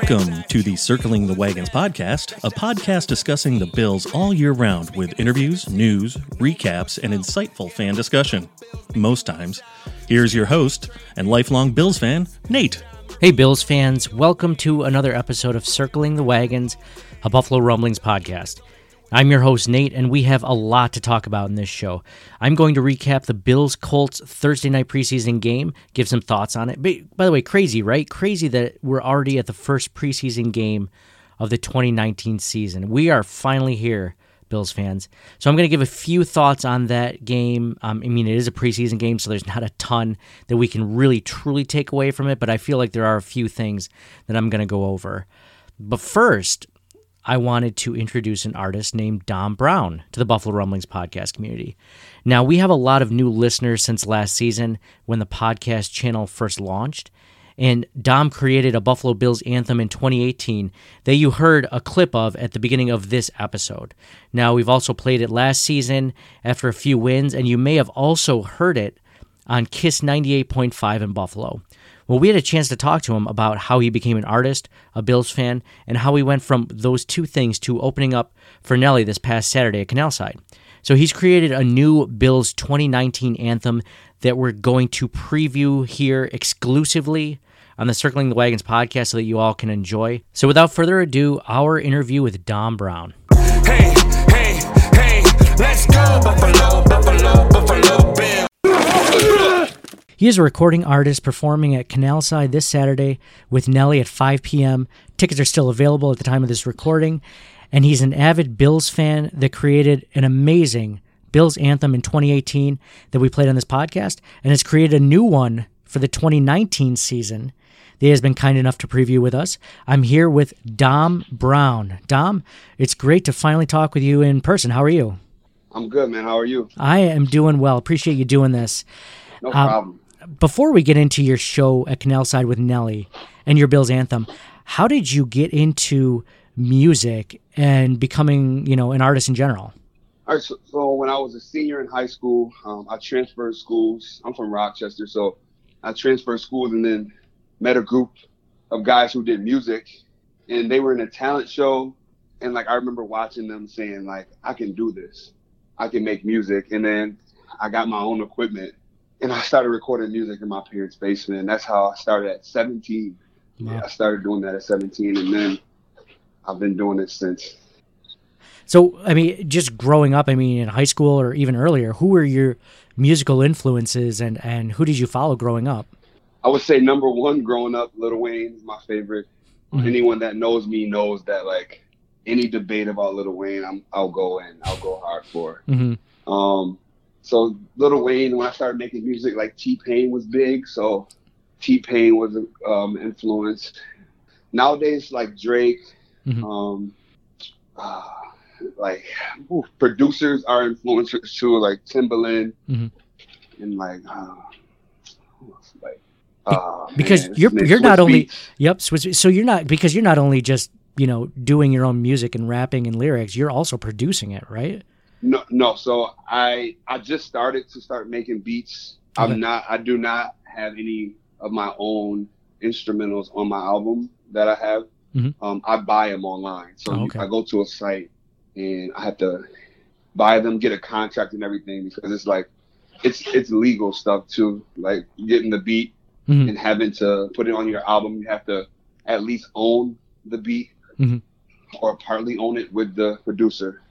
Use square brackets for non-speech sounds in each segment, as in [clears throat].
Welcome to the Circling the Wagons podcast, a podcast discussing the Bills all year round with interviews, news, recaps, and insightful fan discussion. Most times. Here's your host and lifelong Bills fan, Nate. Hey, Bills fans, welcome to another episode of Circling the Wagons, a Buffalo Rumblings podcast. I'm your host, Nate, and we have a lot to talk about in this show. I'm going to recap the Bills Colts Thursday night preseason game, give some thoughts on it. By by the way, crazy, right? Crazy that we're already at the first preseason game of the 2019 season. We are finally here, Bills fans. So I'm going to give a few thoughts on that game. Um, I mean, it is a preseason game, so there's not a ton that we can really truly take away from it, but I feel like there are a few things that I'm going to go over. But first, I wanted to introduce an artist named Dom Brown to the Buffalo Rumblings podcast community. Now, we have a lot of new listeners since last season when the podcast channel first launched. And Dom created a Buffalo Bills anthem in 2018 that you heard a clip of at the beginning of this episode. Now, we've also played it last season after a few wins, and you may have also heard it on Kiss 98.5 in Buffalo. Well, we had a chance to talk to him about how he became an artist, a Bills fan, and how he went from those two things to opening up for Nelly this past Saturday at Canalside. So he's created a new Bills 2019 anthem that we're going to preview here exclusively on the Circling the Wagons podcast so that you all can enjoy. So without further ado, our interview with Dom Brown. Hey, hey, hey, let's go Buffalo, Buffalo, Buffalo. He is a recording artist performing at Canalside this Saturday with Nelly at 5 p.m. Tickets are still available at the time of this recording. And he's an avid Bills fan that created an amazing Bills anthem in 2018 that we played on this podcast and has created a new one for the 2019 season that he has been kind enough to preview with us. I'm here with Dom Brown. Dom, it's great to finally talk with you in person. How are you? I'm good, man. How are you? I am doing well. Appreciate you doing this. No Um, problem. Before we get into your show at Canal Side with Nelly and your Bills anthem, how did you get into music and becoming, you know, an artist in general? All right, so, so when I was a senior in high school, um, I transferred schools. I'm from Rochester, so I transferred schools and then met a group of guys who did music, and they were in a talent show. And like I remember watching them saying like, I can do this, I can make music. And then I got my own equipment, and I started recording music in my parents' basement. And that's how I started at 17. Yeah, I started doing that at 17, and then I've been doing it since. So, I mean, just growing up, I mean, in high school or even earlier, who were your musical influences and, and who did you follow growing up? I would say number one, growing up, Lil Wayne is my favorite. Mhm. Anyone that knows me knows that like any debate about Lil Wayne, I'm I'll go in, I'll go hard for. hmm Um, so Little Wayne, when I started making music, like T Pain was big, so T Pain was um, influenced. Nowadays, like Drake, Mhm. um, uh, like ooh, producers are influencers too, like Timbaland, Mhm. and like uh, like uh, because man, you're you're not Swizz only yep Swizz- so you're not because you're not only just you know doing your own music and rapping and lyrics you're also producing it right No, no. So I I just started to start making beats. Okay. I'm not. I do not have any of my own instrumentals on my album that I have. Mhm. Um, I buy them online. So Oh, okay. I go to a site and I have to buy them, get a contract and everything because it's like it's it's legal stuff too. Like getting the beat Mhm. and having to put it on your album, you have to at least own the beat Mhm. or partly own it with the producer.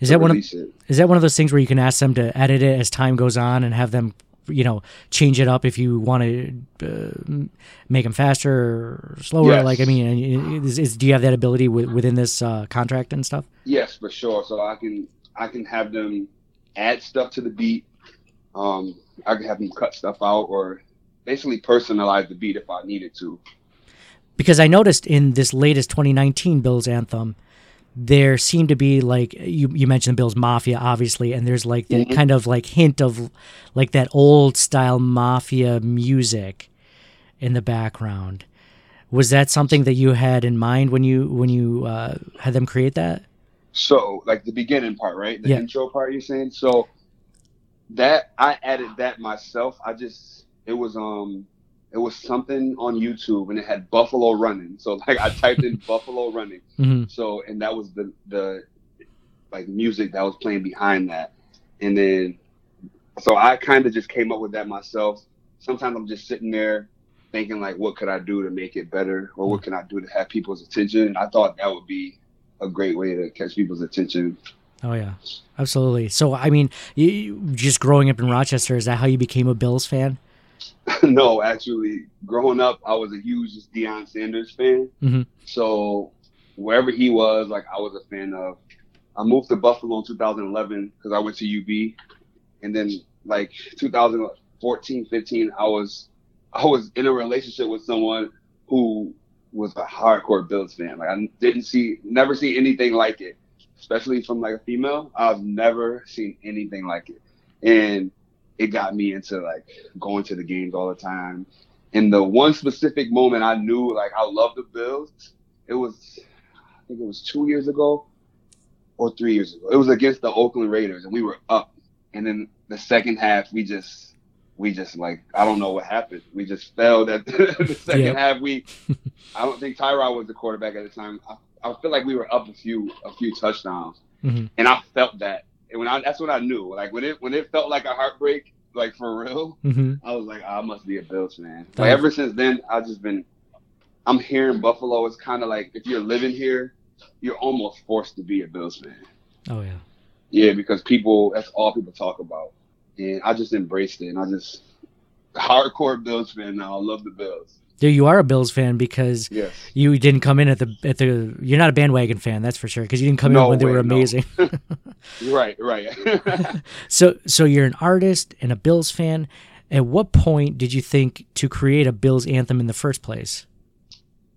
Is that one of it. is that one of those things where you can ask them to edit it as time goes on and have them you know change it up if you want to uh, make them faster or slower. Yes. Like I mean, is, is, do you have that ability w- within this uh, contract and stuff? Yes, for sure. So I can I can have them add stuff to the beat. Um, I can have them cut stuff out or basically personalize the beat if I needed to. Because I noticed in this latest 2019 Bills anthem, there seemed to be like you you mentioned the Bills Mafia obviously, and there's like that Mhm. kind of like hint of like that old style mafia music in the background. Was that something that you had in mind when you when you uh, had them create that? So like the beginning part, right? The Yeah. intro part you're saying. So that I added that myself. I just it was um it was something on YouTube and it had Buffalo running. So [laughs] like I typed in Buffalo running. hmm So and that was the the like music that was playing behind that. And then so I kind of just came up with that myself. Sometimes I'm just sitting there thinking like what could I do to make it better or what can I do to have people's attention? And I thought that would be a great way to catch people's attention. Oh yeah, absolutely. So I mean, you- just growing up in Rochester, is that how you became a Bills fan? [laughs] no, actually, growing up, I was a huge Deion Sanders fan. Mhm. So wherever he was, like I was a fan of. I moved to Buffalo in 2011 because I went to UB, and then like 2014, 15, I was I was in a relationship with someone who was a hardcore Bills fan. Like I didn't see, never see anything like it, especially from like a female. I've never seen anything like it, and it got me into like going to the games all the time. And the one specific moment I knew like I love the Bills, it was I think it was two years ago or three years ago. It was against the Oakland Raiders and we were up. And then the second half we just we just like I don't know what happened. We just fell that [laughs] the second Yep. half we [laughs] I don't think Tyrod was the quarterback at the time. I, I feel like we were up a few a few touchdowns hmm and I felt that. And when I that's what I knew. Like when it when it felt like a heartbreak, like for real, hmm I was like, I must be a Bills fan. Nice. Like ever since then, I've just been. I'm here in Buffalo. It's kind of like if you're living here, you're almost forced to be a Bills fan. Oh yeah. Yeah, because people that's all people talk about, and I just embraced it. And I just hardcore Bills fan now. I love the Bills. Yeah, you are a Bills fan because Yes. you didn't come in at the at the. You're not a bandwagon fan, that's for sure. Because you didn't come in No when they were way, no. amazing. [laughs] [laughs] Right. Right. [laughs] so so you're an artist and a Bills fan. At what point did you think to create a Bills anthem in the first place?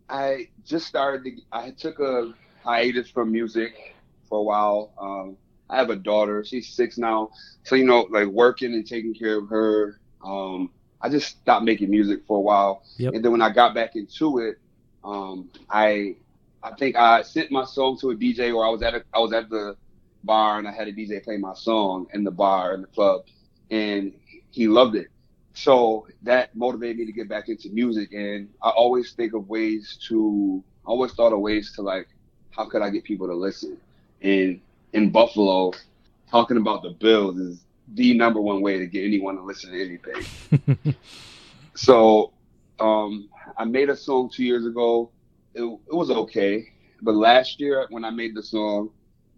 I just started. To, I took a hiatus from music for a while. Um, I have a daughter. She's six now, so you know, like working and taking care of her. Um, I just stopped making music for a while, Yep. and then when I got back into it, um, I I think I sent my song to a DJ, or I was at a, I was at the bar and I had a DJ play my song in the bar in the club, and he loved it. So that motivated me to get back into music, and I always think of ways to. I always thought of ways to like, how could I get people to listen? And in Buffalo, talking about the Bills is the number one way to get anyone to listen to anything. [laughs] so, um, I made a song two years ago. It, it was okay, but last year when I made the song,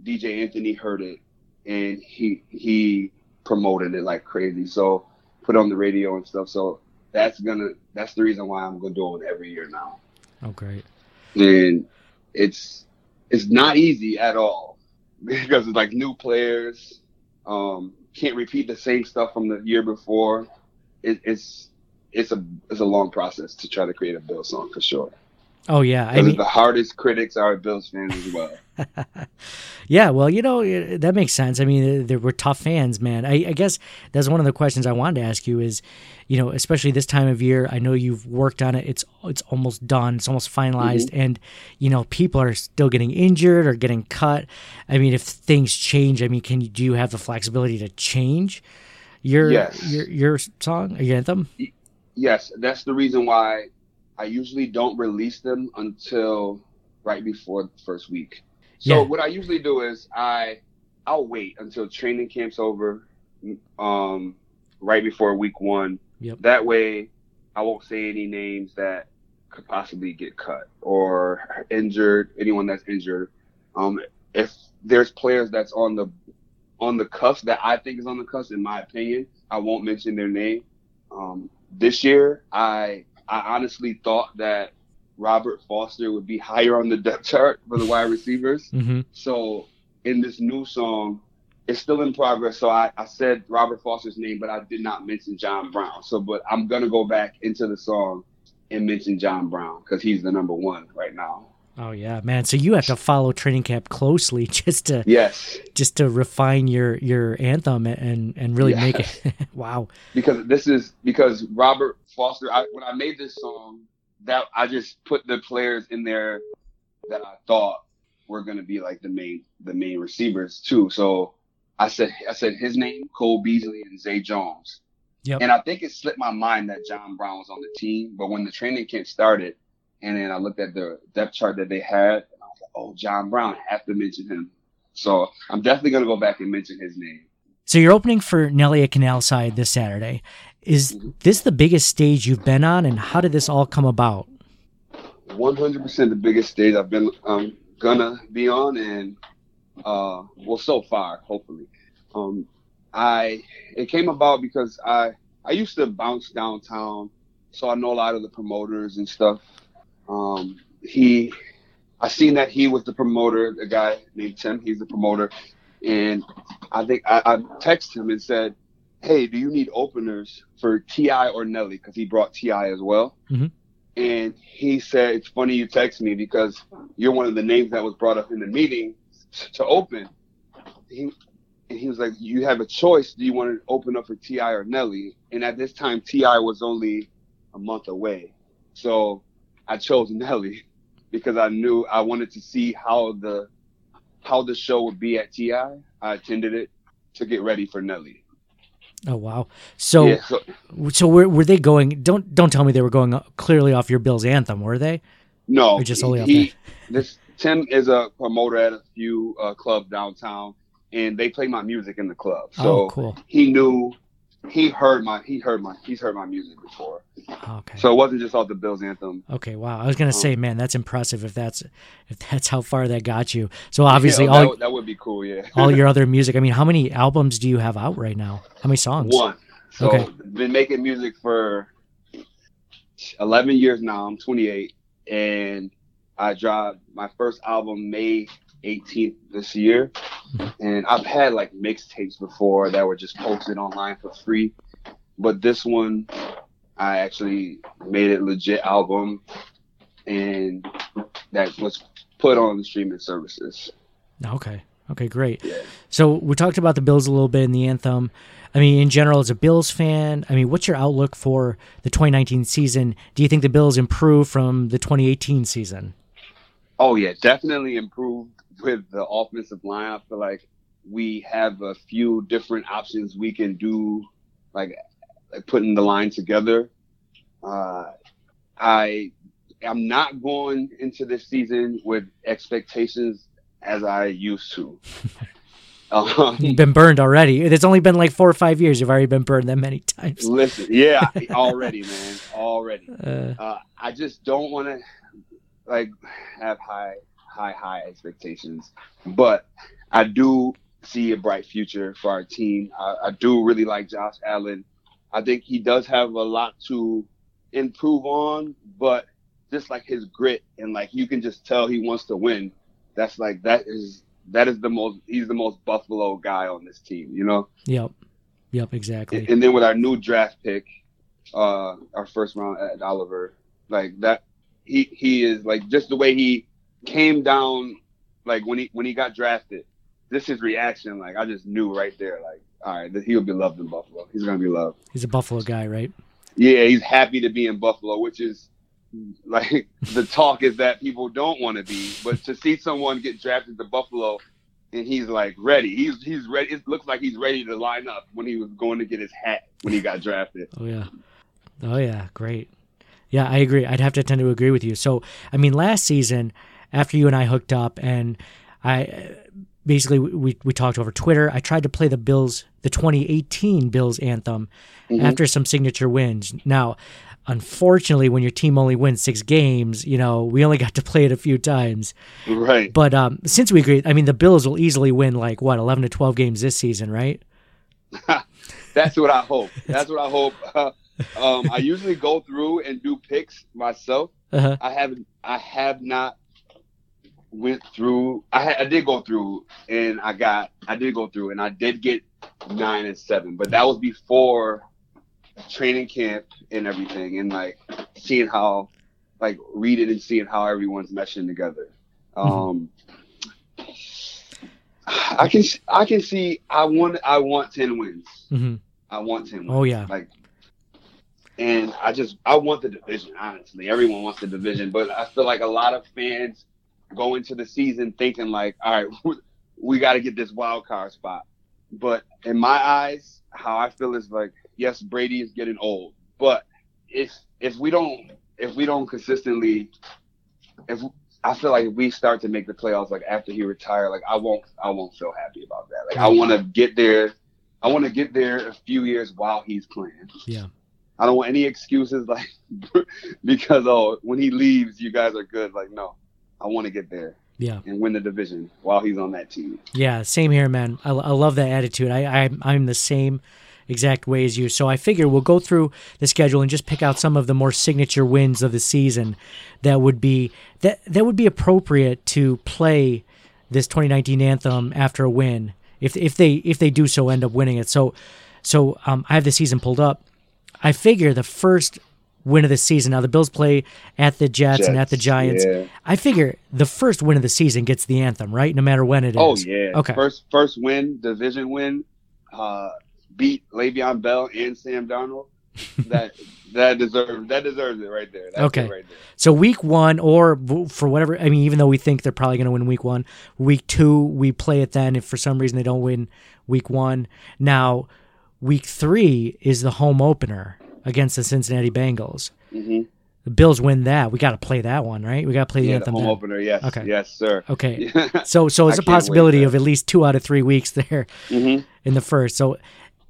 DJ Anthony heard it, and he he promoted it like crazy. So put on the radio and stuff. So that's gonna that's the reason why I'm gonna do it every year now. Oh great. And it's it's not easy at all [laughs] because it's like new players, um, can't repeat the same stuff from the year before. It, it's it's a it's a long process to try to create a Bills song for sure. Oh yeah. I mean, the hardest critics are Bills fans as well. [laughs] yeah. Well, you know that makes sense. I mean, uh, they were tough fans, man. I, I guess that's one of the questions I wanted to ask you is, you know, especially this time of year. I know you've worked on it. It's it's almost done. It's almost finalized, mm-hmm. and you know, people are still getting injured or getting cut. I mean, if things change, I mean, can you do you have the flexibility to change your Yes. your your song, your anthem? yes, that's the reason why I usually don't release them until right before the first week. So Yeah. what I usually do is I I'll wait until training camp's over, um, right before week one. Yep. That way, I won't say any names that could possibly get cut or injured. Anyone that's injured. Um, if there's players that's on the on the cusp that I think is on the cusp, in my opinion, I won't mention their name. Um, this year, I I honestly thought that Robert Foster would be higher on the depth chart for the wide receivers. [laughs] hmm So in this new song, it's still in progress. So I, I said Robert Foster's name, but I did not mention John Brown. So, but I'm gonna go back into the song and mention John Brown because he's the number one right now. Oh yeah, man. So you have to follow training camp closely [laughs] just to Yes, just to refine your your anthem and and really make it. [laughs] wow. because this is because Robert Foster. I, when I made this song, that I just put the players in there that I thought were gonna be like the main the main receivers too. So I said I said his name, Cole Beasley and Zay Jones. Yep. And I think it slipped my mind that John Brown was on the team, but when the training camp started, and then I looked at the depth chart that they had, and I was like, "Oh, John Brown, I have to mention him." So I'm definitely gonna go back and mention his name. So you're opening for Nelly at Canal Side this Saturday. Is Mm-hmm. this the biggest stage you've been on, and how did this all come about? 100% the biggest stage I've been um, gonna be on, and uh, well, so far, hopefully. Um, I it came about because I I used to bounce downtown, so I know a lot of the promoters and stuff. Um, he, I seen that he was the promoter, the guy named Tim. He's the promoter, and I think I, I texted him and said, "Hey, do you need openers for T.I. or Nelly?" Because he brought T.I. as well. And he said, "It's funny you text me because you're one of the names that was brought up in the meeting to open." He, and he was like, "You have a choice. Do you want to open up for T.I. or Nelly?" And at this time, T.I. was only a month away, so I chose Nelly because I knew I wanted to see how the how the show would be at Ti. I attended it to get ready for Nelly. Oh wow. So yeah, so so were, were they going? Don't don't tell me they were going clearly off your Bills anthem, were they? No, Or just only he, this Tim is a promoter at a few uh, clubs downtown, and they play my music in the club. So oh, cool. he knew, he heard my, he heard my, he's heard my music before. Oh, okay. So it wasn't just off the Bills anthem. Okay, wow. I was gonna Oh. say, um, man, that's impressive if that's if that's how far that got you. So obviously, Yeah, all that, would- that would be cool. Yeah. all your other [laughs] music. I mean, how many albums do you have out right now? How many songs? One. So Okay. been making music for 11 years now. I'm 28, and I dropped my first album May 18th this year. Mm-hmm. And I've had like mixtapes before that were just posted online for free, but this one I actually made it legit album, and that was put on the streaming services. Okay. Okay, great. Yeah. So we talked about the Bills a little bit in the anthem. I mean, in general, as a Bills fan, I mean, what's your outlook for the 2019 season? Do you think the Bills improve from the 2018 season? Oh yeah, definitely improved with the offensive line. I feel like we have a few different options we can do, like, like putting the line together. Uh, I am not going into this season with expectations as I used to. [laughs] Um, You've been burned already. It's only been like four or five years. You've already been burned that many times. listen, yeah, [laughs] already, man, already. Uh, uh, I just don't want to like have high, high, high expectations. But I do see a bright future for our team. I, I do really like Josh Allen. I think he does have a lot to improve on, but just like his grit and like you can just tell he wants to win. That's like that is that is the most he's the most Buffalo guy on this team, you know. yep. Yep, exactly. And then with our new draft pick, uh, our first round Ed Oliver, like that, he he is like just the way he came down, like when he when he got drafted, this his reaction, like I just knew right there, like all right, that he'll be loved in Buffalo. He's gonna be loved. He's a Buffalo guy, right? Yeah, he's happy to be in Buffalo, which is like [laughs] the talk is that people don't want to be, but to see someone get drafted to Buffalo and he's like ready, he's he's ready. It looks like he's ready to line up when he was going to get his hat when he got drafted. Oh yeah. Oh yeah, great. Yeah, I agree. I'd have to tend to agree with you. So, I mean, last season, after you and I hooked up, and I basically we we talked over Twitter. I tried to play the Bills, the 2018 Bills anthem, after some signature wins. Now, unfortunately, when your team only wins six games, you know we only got to play it a few times. Right. But um, since we agreed, I mean, the Bills will easily win like what 11 to 12 games this season, right? [laughs] That's what I hope. That's what I hope. Uh, [laughs] Um, I usually go through and do picks myself. Uh-huh. I haven't. I have not went through. I had, I did go through, and I got. I did go through, and I did get nine and seven, but that was before training camp and everything, and like seeing how, like reading and seeing how everyone's meshing together. Um, I can I can see. I want I want ten wins. hmm I want ten. Wins. Oh, yeah. Like, and I just I want the division. Honestly, everyone wants the division, but I feel like a lot of fans go into the season thinking like, all right, [laughs] we got to get this wild card spot. But in my eyes, how I feel is like, yes, Brady is getting old, but if if we don't if we don't consistently if I feel like if we start to make the playoffs like after he retire, like I won't I won't feel happy about that. Like I mm-hmm. want to get there. I want to get there a few years while he's playing. Yeah. I don't want any excuses [laughs] like [laughs] because oh when he leaves you guys are good. Like no, I want to get there Yeah. and win the division while he's on that team. Yeah, same here, man. I, I love that attitude. I, I I'm the same exact way as you. So I figure we'll go through the schedule and just pick out some of the more signature wins of the season that would be that that would be appropriate to play this 2019 anthem after a win if if they if they do so end up winning it. So so um, I have the season pulled up. I figure the first win of the season. Now the Bills play at the Jets, and at the Giants. yeah. I figure the first win of the season gets the anthem, right? No matter when it is. Oh yeah. Okay. First first win, division win, uh, beat Le'Veon Bell and Sam Darnold. That [laughs] that deserves that deserves it right there. That's Okay. right there. So week one, or for whatever, I mean, even though we think they're probably going to win week one, week two we play it then. If for some reason they don't win week one, now week three is the home opener against the Cincinnati Bengals. hmm The Bills win that. We got to play that one, right? We got to play the Yeah, the anthem. home then. opener. Yes. Okay. Yes, sir. Okay. [laughs] So so it's a possibility of at least two out of three weeks there hmm in the first. So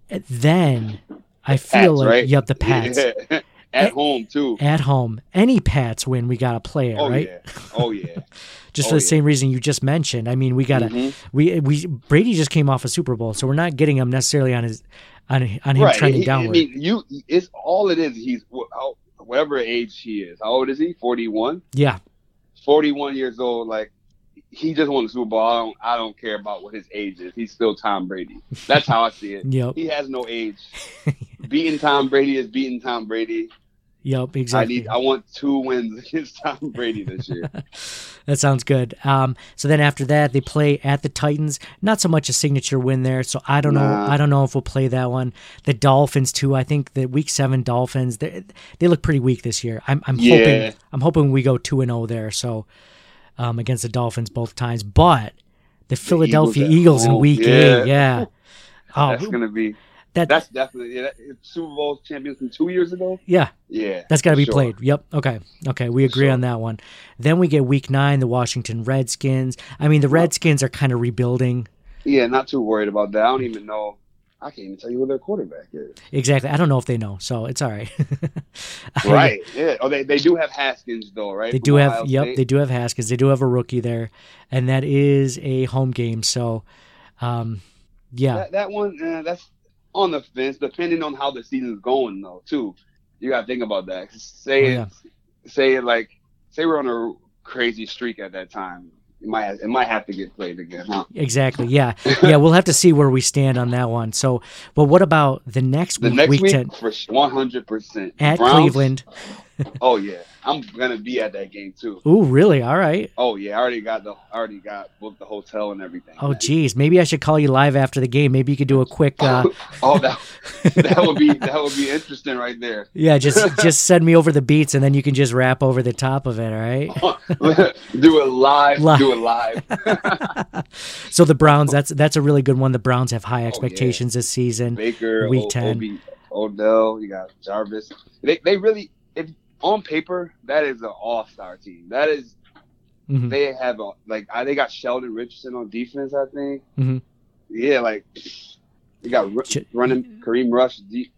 then I feel Pats, like right? yep the Pats Yeah. [laughs] At home too. at home. Any Pats win, we got to play it, Oh right? yeah. Oh yeah. [laughs] just Oh, for the yeah. same reason you just mentioned. I mean, we gotta Mhm. we we Brady just came off a Super Bowl, so we're not getting him necessarily on his on on him right. trending He- downward. I mean, you. It's all it is. He's whatever age he is. How old is he? Forty one. yeah, 41 years old, like he just won the Super Bowl. I don't, I don't care about what his age is. He's still Tom Brady. That's how I see it. [laughs] Yep. He has no age. [laughs] beating Tom Brady is beating Tom Brady. Yep, I exactly. need. I want two wins [laughs] against Tom Brady this year. [laughs] that sounds good. Um, so then after that, they play at the Titans. Not so much a signature win there, so I don't know. I don't know if we'll play that one. The Dolphins too. I think the Week Seven Dolphins they they look pretty weak this year. I'm I'm Yeah. hoping I'm hoping we go two and zero there. So um, against the Dolphins both times, but the Philadelphia at Eagles, in. Week Yeah. Eight, yeah. [laughs] Oh, that's gonna be. That That's definitely yeah, that, Super Bowl champions from two years ago. yeah. Yeah, That's got to be sure. played. Yep. Okay. Okay. We agree sure. on that one. Then we get week nine, the Washington Redskins. I mean, the Redskins are kind of rebuilding. Yeah, not too worried about that. I don't even know. I can't even tell you who their quarterback is. Exactly. I don't know if they know, so it's all right. [laughs] Right. Yeah. Oh, they, they do have Haskins though, right? They From do have. Ohio Yep. They do have Haskins. They do have a rookie there, and that is a home game. So, um, yeah. That, that one, uh, that's on the fence, depending on how the season's going, though. Too, you got to think about that. Say, Oh, it, yeah. say it like, say we're on a crazy streak at that time. It might, it might have to get played again, huh? Exactly. Yeah. [laughs] Yeah. We'll have to see where we stand on that one. So, but what about the next The week? next week week, ten for one hundred percent at Cleveland. [laughs] Oh yeah, I'm gonna be at that game too. Ooh, really? All right. Oh yeah, I already got the, I already got booked the hotel and everything. Oh, geez. Maybe I should call you live after the game. Maybe you could do a quick. Uh, [laughs] oh, that, that would be, that would be interesting right there. [laughs] yeah, just just send me over the beats, and then you can just rap over the top of it. All right. do it live, Live. do it live. So the Browns. That's that's a really good one. The Browns have Oh, high expectations this season. Baker, Week O- 10. Obi, Odell, you got Jarvis. They they really, if on paper, that is an all star team. That is Mhm. they have a like I, they got Sheldon Richardson on defense. I think. Mhm. Yeah, like you got Ru- Ch- running Kareem Rush, D-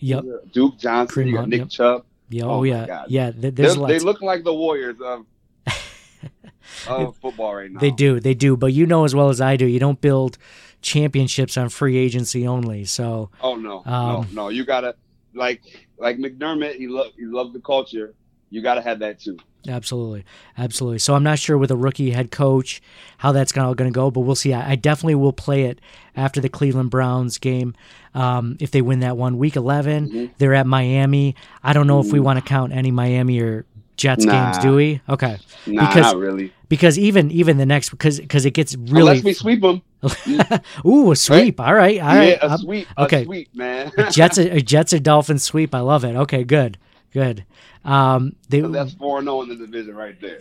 Yep. Duke Johnson, Kareem Nick yep. Chubb. Yeah. Oh Oh, yeah. God. Yeah. th- They, There's they look like the Warriors of [laughs] of football right now. They do. They do. But you know as well as I do, you don't build championships on free agency only. So Oh no, Um, no, no! You gotta like like McDermott, he loved he loved the culture. You got to have that too. Absolutely, absolutely. So I'm not sure with a rookie head coach how that's going to go, but we'll see. I, I, definitely will play it after the Cleveland Browns game um, if they win that one. Week 11, mm-hmm. they're at Miami. I don't know mm-hmm. if we mm. want to count any Miami or Jets nah. games, do we? Okay, nah, because, not really. Because even even the next because because it gets really unless we sweep them. [laughs] Ooh, a sweep! Right? All right, all right. Yeah, a sweep. Okay, a sweep, man. Jets, a, a Jets or Dolphins sweep. I love it. Okay, good, good. Um, they, so that's four zero oh in the division right there.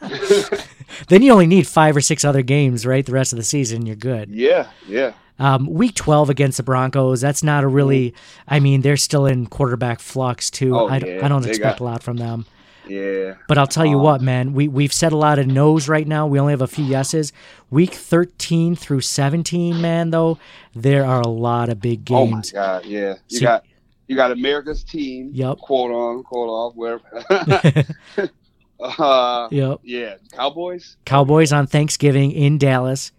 [laughs] then you only need five or six other games, right? The rest of the season, you're good. Yeah, yeah. Um, week 12 against the Broncos, that's not a really. I mean, they're still in quarterback flux, too. Oh, I, yeah. I don't they expect got, a lot from them. Yeah. But I'll tell you um, what, man, we, we've said a lot of no's right now. We only have a few yeses. Week 13 through 17, man, though, there are a lot of big games. Oh, my God, yeah. You so, got you got America's team, yep. quote on, quote off, wherever. [laughs] [laughs] uh, yep. Yeah, Cowboys. Cowboys on Thanksgiving in Dallas.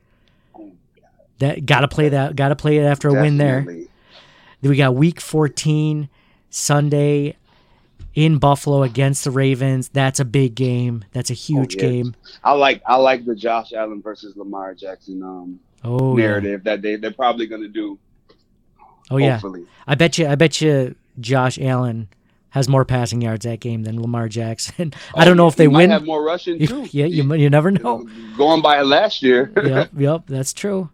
That got to play that. Got to play it after a Definitely. win there. We got Week 14 Sunday in Buffalo against the Ravens. That's a big game. That's a huge oh, yeah. game. I like I like the Josh Allen versus Lamar Jackson um oh, narrative yeah. that they they're probably going to do. Oh hopefully. yeah. I bet you I bet you Josh Allen has more passing yards that game than Lamar Jackson. [laughs] I don't know if they win. Have more rushing [laughs] too. yeah, you, you never know. Going by last year. yep, [laughs] yep, that's true.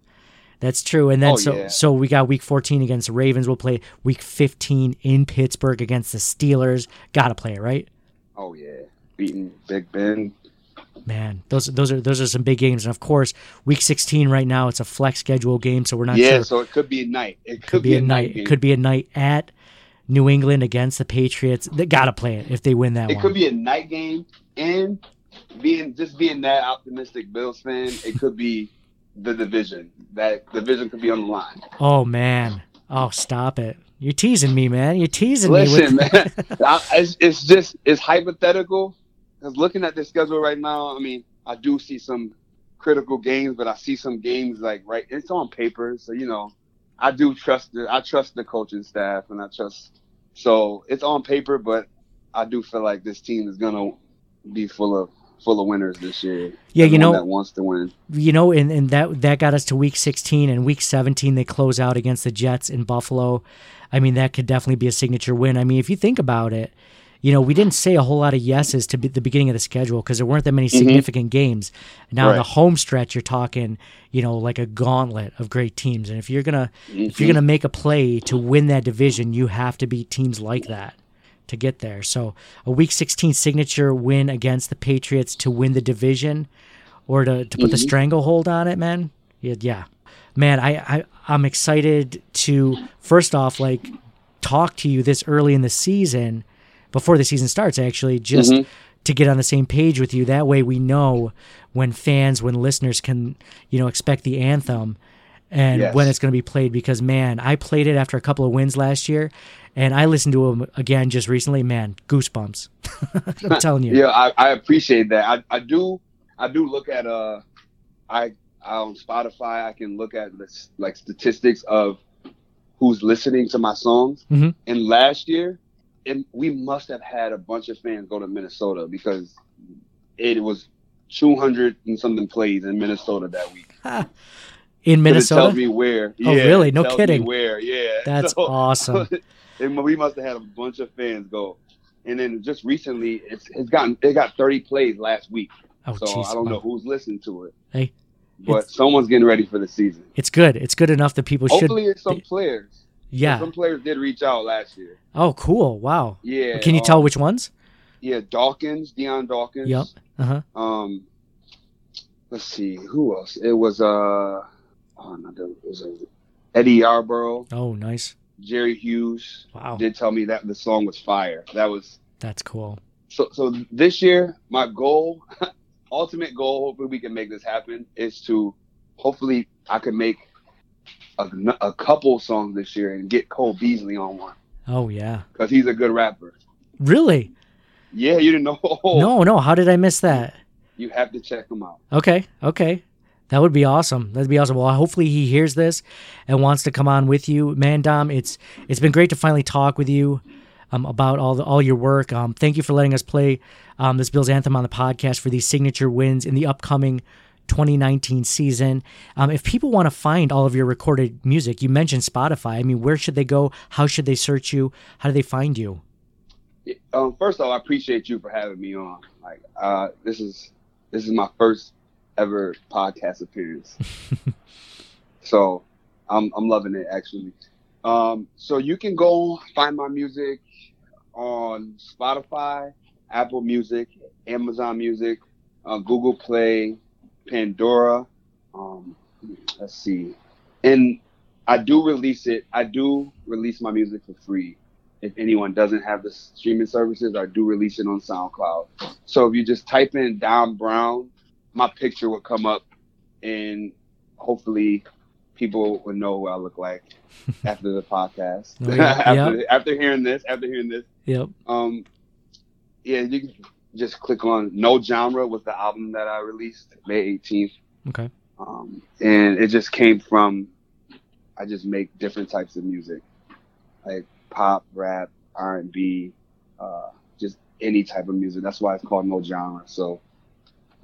That's true. And then oh, so yeah. so we got week 14 against the Ravens. We'll play week 15 in Pittsburgh against the Steelers. Got to play it, right? Oh yeah. Beating Big Ben. Man, those those are those are some big games, and of course, Week 16 right now it's a flex schedule game, so we're not yeah, sure. so it could be a night. It could, could be, be, a night. it could be a night at New England against the Patriots. They gotta play it if they win that. One. It one. could be a night game, and being just being that optimistic Bills fan, it could be the division. That division could be on the line. Oh man! Oh, stop it! You're teasing me, man. You're teasing Listen, me. [laughs] Listen, man. I, it's, it's just it's hypothetical. Because looking at the schedule right now, I mean, I do see some critical games, but I see some games like right. It's on paper, so you know, I do trust the I trust the coaching staff, and I trust. So it's on paper, but I do feel like this team is gonna be full of full of winners this year. Yeah, you know that wants to win. You know, and, and that that got us to week 16 and week 17 they close out against the Jets in Buffalo. I mean, that could definitely be a signature win. I mean, if you think about it, you know, we didn't say a whole lot of yeses to the beginning of the schedule because there weren't that many mm-hmm. significant mm-hmm. games. Now, right. the home stretch, you're talking, you know, like a gauntlet of great teams. And if you're gonna mm-hmm. if you're mm-hmm. gonna make a play to win that division, you have to beat teams like that to get there. So a Week 16 signature win against the Patriots to win the division, or to, to put mm-hmm. the stranglehold on it, man. Yeah, yeah. man. I, I I'm excited to first off like talk to you this early in the season, before the season starts. Actually, just. Mm-hmm. To get on the same page with you, that way we know when fans, when listeners can, you know, expect the anthem and yes. when it's going to be played because man i played it after a couple of wins last year and I listened to him again just recently. Man, goosebumps! [laughs] I'm telling you. yeah, I, I appreciate that. I, I do I do look at uh I on Spotify I can look at this like statistics of who's listening to my songs. Mm-hmm. And last year, and we must have had a bunch of fans go to Minnesota because it was 200 and something plays in Minnesota that week. [laughs] in Minnesota. Tell me where. Oh, yeah, really? No kidding. where? Yeah. That's so, [laughs] awesome. [laughs] and we must have had a bunch of fans go. And then just recently, it's it's gotten it got 30 plays last week. Oh, so geez. I don't know who's listening to it. Hey, but someone's getting ready for the season. It's good. It's good enough that people Hopefully should. Hopefully, it's some players. Yeah, some players did reach out last year. Oh, cool! Wow. Yeah. Can you um, tell which ones? Yeah, Dawkins, Dion Dawkins. Yep. Uh huh. Um, let's see who else. It was uh, oh no, it was Eddie Yarbrough. Oh, nice. Jerry Hughes wow. did tell me that the song was fire. That was that's cool. So so this year, my goal, [laughs] ultimate goal, hopefully we can make this happen, is to hopefully I can make a, a couple songs this year and get Cole Beasley on one. Oh yeah, because he's a good rapper. Really? Yeah, you didn't know. [laughs] No, no. How did I miss that? You have to check him out. Okay, okay. That would be awesome. That'd be awesome. Well, hopefully he hears this and wants to come on with you, man. Dom, it's it's been great to finally talk with you um, about all the, all your work. Um, thank you for letting us play um, this Bills anthem on the podcast for these signature wins in the upcoming 2019 season. Um, if people want to find all of your recorded music, you mentioned Spotify. I mean, where should they go? How should they search you? How do they find you? Um, first of all, I appreciate you for having me on. Like, uh, this is this is my first ever podcast appearance, [laughs] so I'm I'm loving it actually. Um, so you can go find my music on Spotify, Apple Music, Amazon Music, uh, Google Play, Pandora. Um, let's see, and I do release it. I do release my music for free. If anyone doesn't have the streaming services, I do release it on SoundCloud. So if you just type in Dom Brown, my picture will come up, and hopefully, people will know what I look like [laughs] after the podcast. Oh, yeah. [laughs] after, Yep. after hearing this, after hearing this, Yep. um, yeah, you can just click on No Genre was the album that I released May 18th. Okay. Um, and it just came from, I just make different types of music, like pop, rap, R&B, uh, just any type of music. That's why it's called No Genre. So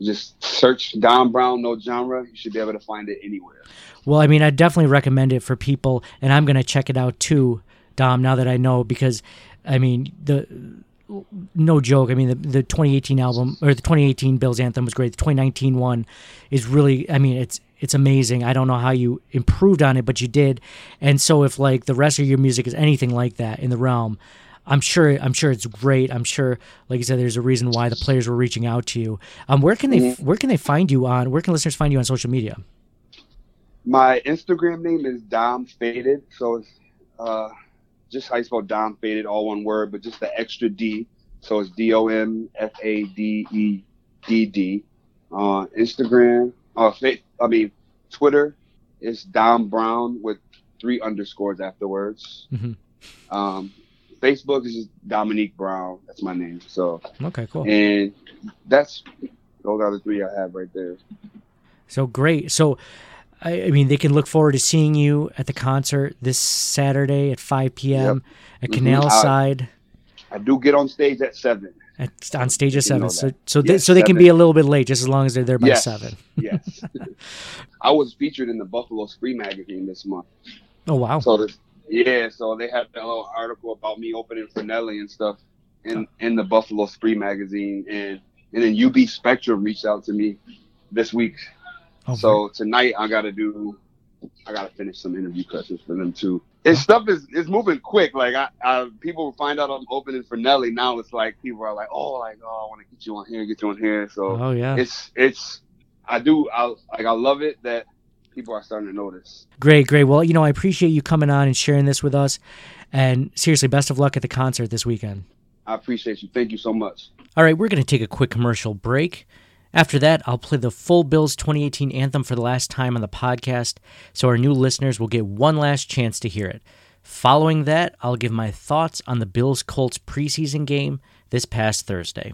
just search Dom Brown No Genre. You should be able to find it anywhere. Well, I mean, I definitely recommend it for people, and I'm going to check it out too, Dom. Now that I know, because I mean, the no joke. I mean, the, the 2018 album or the 2018 Bills anthem was great. The 2019 one is really. I mean, it's it's amazing. I don't know how you improved on it, but you did. And so, if like the rest of your music is anything like that in the realm. I'm sure. I'm sure it's great. I'm sure, like you said, there's a reason why the players were reaching out to you. Um, where can they Where can they find you on? Where can listeners find you on social media? My Instagram name is Dom Faded. So it's uh, just how you spell Dom Faded, all one word, but just the extra D. So it's D O M F A D E D D. Uh, Instagram, uh, fa- I mean, Twitter is Dom Brown with three underscores afterwards. Mhm. Um, Facebook is just Dominique Brown. That's my name. So, Okay, cool. and that's those are the three I have right there. So great. So, I, I mean, they can look forward to seeing you at the concert this Saturday at 5 p.m. at Mhm. Canal Uh, Side I do get on stage at seven. at, on stage at seven. So, so, they, Yes, so they can be a little bit late, just as long as they're there by Yes. seven. Yes. [laughs] I was featured in the Buffalo Spree magazine this month. Oh wow! So this, yeah, so they had that little article about me opening for Nelly and stuff in in the Buffalo Spree magazine, and and then UB Spectrum reached out to me this week. Oh, So tonight I gotta do, I gotta finish some interview questions for them too. And oh. stuff is is moving quick. Like I, I people find out I'm opening for Nelly now. It's like people are like, oh, like oh, I want to get you on here, get you on here. So oh yeah, it's it's I do I like I love it that people are starting to notice. great, great. Well, you know, I appreciate you coming on and sharing this with us. And seriously, best of luck at the concert this weekend. I appreciate you. Thank you so much. All right, we're going to take a quick commercial break. After that, I'll play the full Bills 2018 anthem for the last time on the podcast, so our new listeners will get one last chance to hear it. Following that, I'll give my thoughts on the Bills Colts preseason game this past Thursday.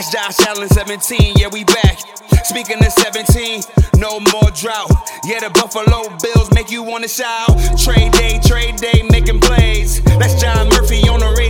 That's Josh Allen 17, yeah, we back. Speaking of 17, no more drought. Yeah, the Buffalo Bills make you wanna shout. Trade day, trade day, making plays. That's John Murphy on the radio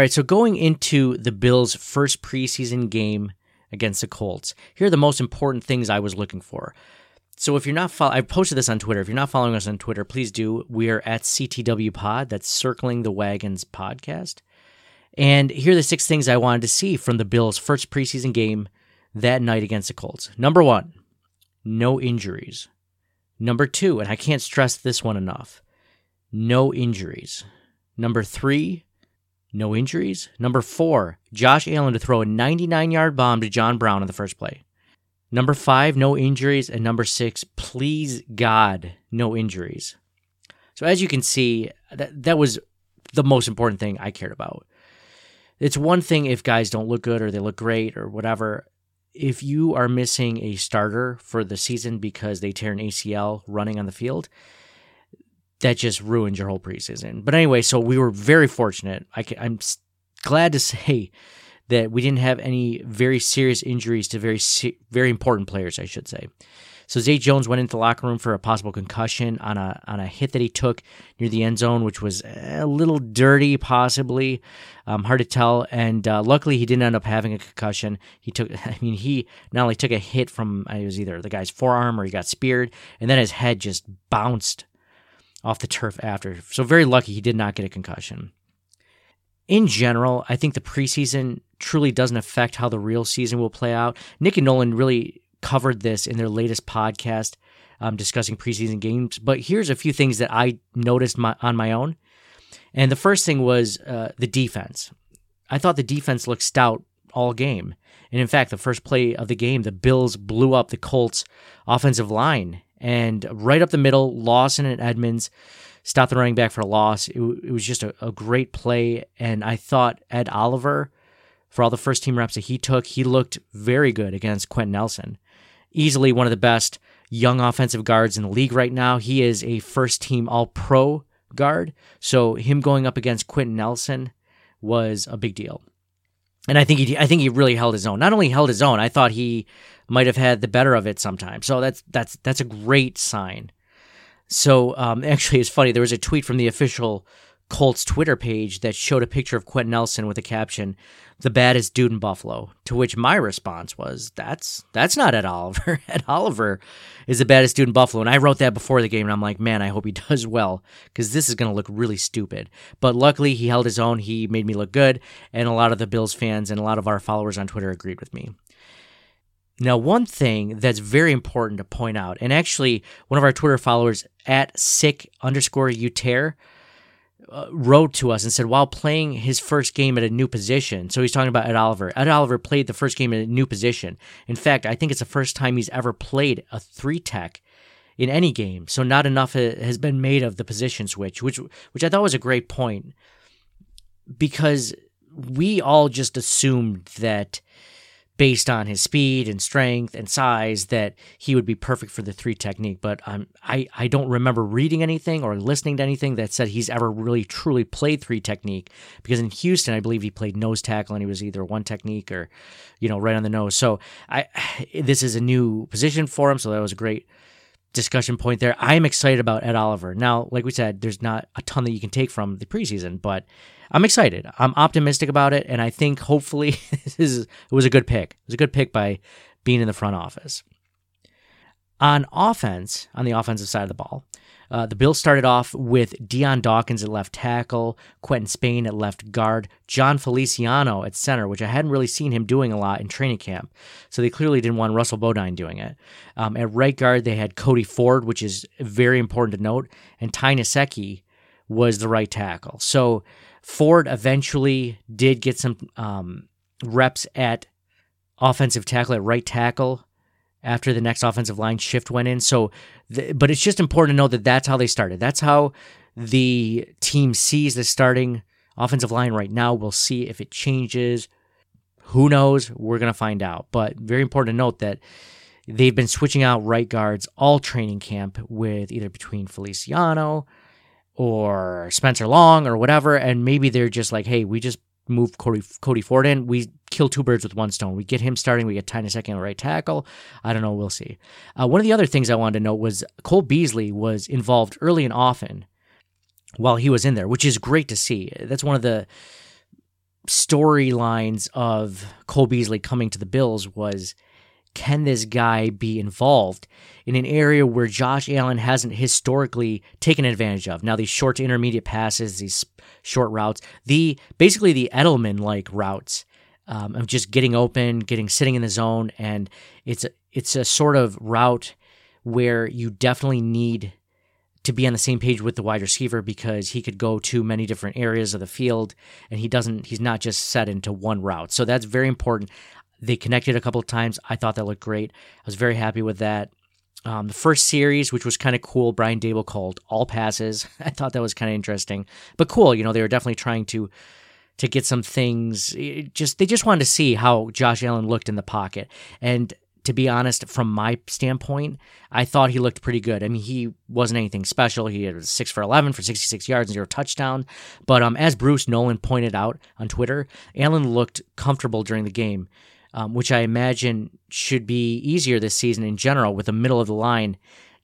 All right, so going into the Bills' first preseason game against the Colts, here are the most important things I was looking for. So if you're not follow, I posted this on Twitter. If you're not following us on Twitter, please do. We are at CTW Pod. That's Circling the Wagons podcast. And here are the six things I wanted to see from the Bills' first preseason game that night against the Colts. Number one, no injuries. Number two, and I can't stress this one enough, no injuries. Number three, no injuries. Number four, Josh Allen to throw a 99 yard bomb to John Brown in the first play. Number five, no injuries. And number six, please God, no injuries. So as you can see, that, that was the most important thing I cared about. It's one thing if guys don't look good or they look great or whatever. If you are missing a starter for the season because they tear an ACL running on the field, that just ruined your whole preseason. But anyway, so we were very fortunate. I am glad to [laughs] say that we didn't have any very serious injuries to very very important players, I should say. So Zay Jones went into the locker room for a possible concussion on a on a hit that he took near the end zone, which was a little dirty, possibly um, hard to tell. And uh, luckily, he didn't end up having a concussion. He took, [laughs] I mean, he not only took a hit from it was either the guy's forearm or he got speared, and then his head just bounced off the turf after. So very lucky he did not get a concussion. In general, I think the preseason truly doesn't affect how the real season will play out. Nick and Nolan really covered this in their latest podcast um, discussing preseason games. But here's a few things that I noticed my, on my own. And the first thing was uh, the defense. I thought the defense looked stout all game. And in fact, the first play of the game, the Bills blew up the Colts' offensive line. And right up the middle, Lawson and Edmunds stopped the running back for a loss. It, it was just a, a great play. And I thought Ed Oliver, for all the first team reps that he took, he looked very good against Quenton Nelson. Easily one of the best young offensive guards in the league right now. He is a first team all pro guard. So him going up against Quenton Nelson was a big deal. And I think he I think he really held his own. Not only held his own, I thought he might have had the better of it sometimes. So that's that's that's a great sign. So um, [laughs] actually, it's funny. There was a tweet from the official Colts Twitter page that showed a picture of Quenton Nelson with a caption, "The baddest dude in Buffalo." To which my response was, "That's that's not Ed Oliver. [laughs] Ed Oliver is the baddest dude in Buffalo." And I wrote that before the game, and I'm like, "Man, I hope he [laughs] does well because this is going to look really stupid." But luckily, he held his own. He made me look good, and a lot of the Bills fans and a lot of our followers on Twitter agreed with me. Now, one thing that's very important to point out, and actually, one of our Twitter followers at sick underscore uter uh, wrote to us and said while playing his first game at a new position, so he's talking about Ed Oliver. Ed Oliver played the first game at a new position. In fact, I think it's the first time he's ever played a three tech in any game. So not enough has been made of the position switch, which which I thought was a great point because we all just assumed that based on his speed and strength and size that he would be perfect for the three technique. But I, I don't remember reading anything or listening to anything that said he's ever really truly played three technique. Because in Houston, I believe he played nose tackle and he was either one technique or, you know, right on the nose. So I [sighs] this is a new position for him. So that was a great discussion point there. I am excited about Ed Oliver. Now, like we said, there's not a ton that you can take from the preseason, but I'm excited. I'm optimistic about it, and I think hopefully [laughs] this is, it was a good pick. It was a good pick by Beane in the front office. On offense, on the offensive side of the ball, uh, the Bills started off with Dion Dawkins at left tackle, Quinton Spain at left guard, Jon Feliciano at center, which I hadn't really seen him doing a lot in training camp. So they clearly didn't want Russell Bodine doing it. Um, at right guard, they had Cody Ford, which is very important to note, and Ty Nsekhe was the right tackle. So Ford eventually did get some um, reps at offensive tackle, at right tackle, after the next offensive line shift went in. So, the, but it's just important to know that that's how they started. That's how the team sees the starting offensive line right now. We'll see if it changes. Who knows? We're going to find out. But very important to note that they've been switching out right guards all training camp with either between Feliciano or Spencer Long or whatever. And maybe they're just like, hey, we just move Cody, Cody Ford in. We kill two birds with one stone. We get him starting. We get Ty Nsekhe right tackle. I don't know. We'll see. Uh, one of the other things I wanted to note was Cole Beasley was involved early and often while he was in there, which is great to see. That's one of the storylines of Cole Beasley coming to the Bills was can this guy be involved in an area where Josh Allen hasn't historically taken advantage of? Now these short to intermediate passes, these short routes, the basically the Edelman like routes um, of just getting open, getting sitting in the zone, and it's a, it's a sort of route where you definitely need to be on the same page with the wide receiver because he could go to many different areas of the field and he doesn't he's not just set into one route. So that's very important. They connected a couple of times. I thought that looked great. I was very happy with that. Um, the first series, which was kind of cool, Brian Daboll called all passes. [laughs] I thought that was kind of interesting, but cool. You know, they were definitely trying to to get some things. Just they just wanted to see how Josh Allen looked in the pocket, and to be honest, from my standpoint, I thought he looked pretty good. I mean, he wasn't anything special. He had six for eleven for sixty six yards and zero touchdown. But um, as Bruce Nolan pointed out on Twitter, Allen looked comfortable during the game um, which I imagine should be easier this season in general with the middle of the line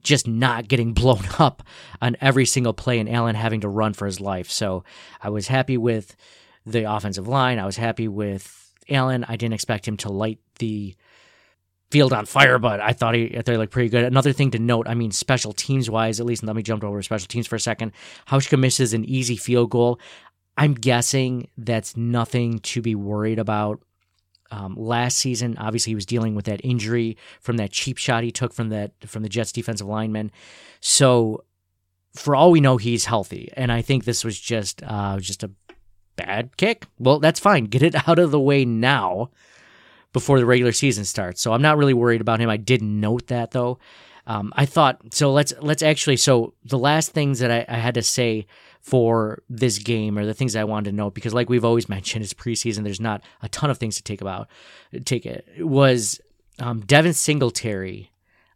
just not getting [laughs] blown up on every single play and Allen having to run for his life. So I was happy with the offensive line. I was happy with Allen. I didn't expect him to light the field on fire, but I thought he, I thought he looked pretty good. Another thing to note, I mean, special teams wise, at least, let me jump over special teams for a second. Hauschka misses an easy field goal. I'm guessing that's nothing to be worried about um, last season. Obviously, he was dealing with that injury from that cheap shot he took from that from the Jets defensive lineman. So, for all we know, he's healthy, and I think this was just uh, just a bad kick. Well, that's fine. Get it [laughs] out of the way now before the regular season starts. So I'm not really worried about him. I did note that though. Um, I thought so. Let's let's actually. So the last things that I, I had to say for this game or the things I wanted to note because like we've always mentioned it's preseason there's not a ton of things to take about take it was um, Devin Singletary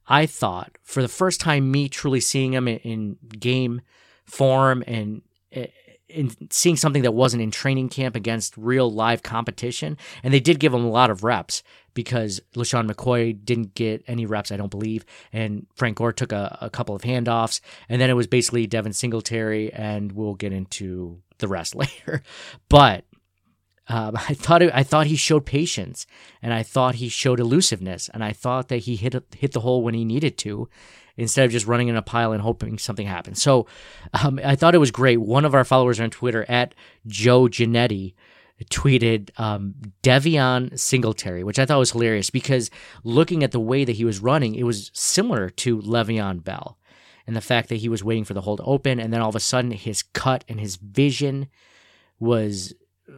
I thought for the first time me truly seeing him in, in game form and eh, in seeing something that wasn't in training camp against real live competition and they did give him a lot of reps because LeSean McCoy didn't get any reps, I don't believe, and Frank Gore took a, a couple of handoffs, and then it was basically Devin Singletary, and we'll get into the rest [laughs] later. But um, I thought it, I thought he showed patience, and I thought he showed elusiveness, and I thought that he hit hit the hole when he needed to, instead of just running in a pile and hoping something happens. So um, I thought it was great. One of our followers on Twitter at Joe Giannetti tweeted um, Devion Singletary, which I thought was hilarious because looking at the way that he was running, it was similar to Le'Veon Bell. And the fact that he was waiting for the hole to open, and then all of a sudden his cut and his vision was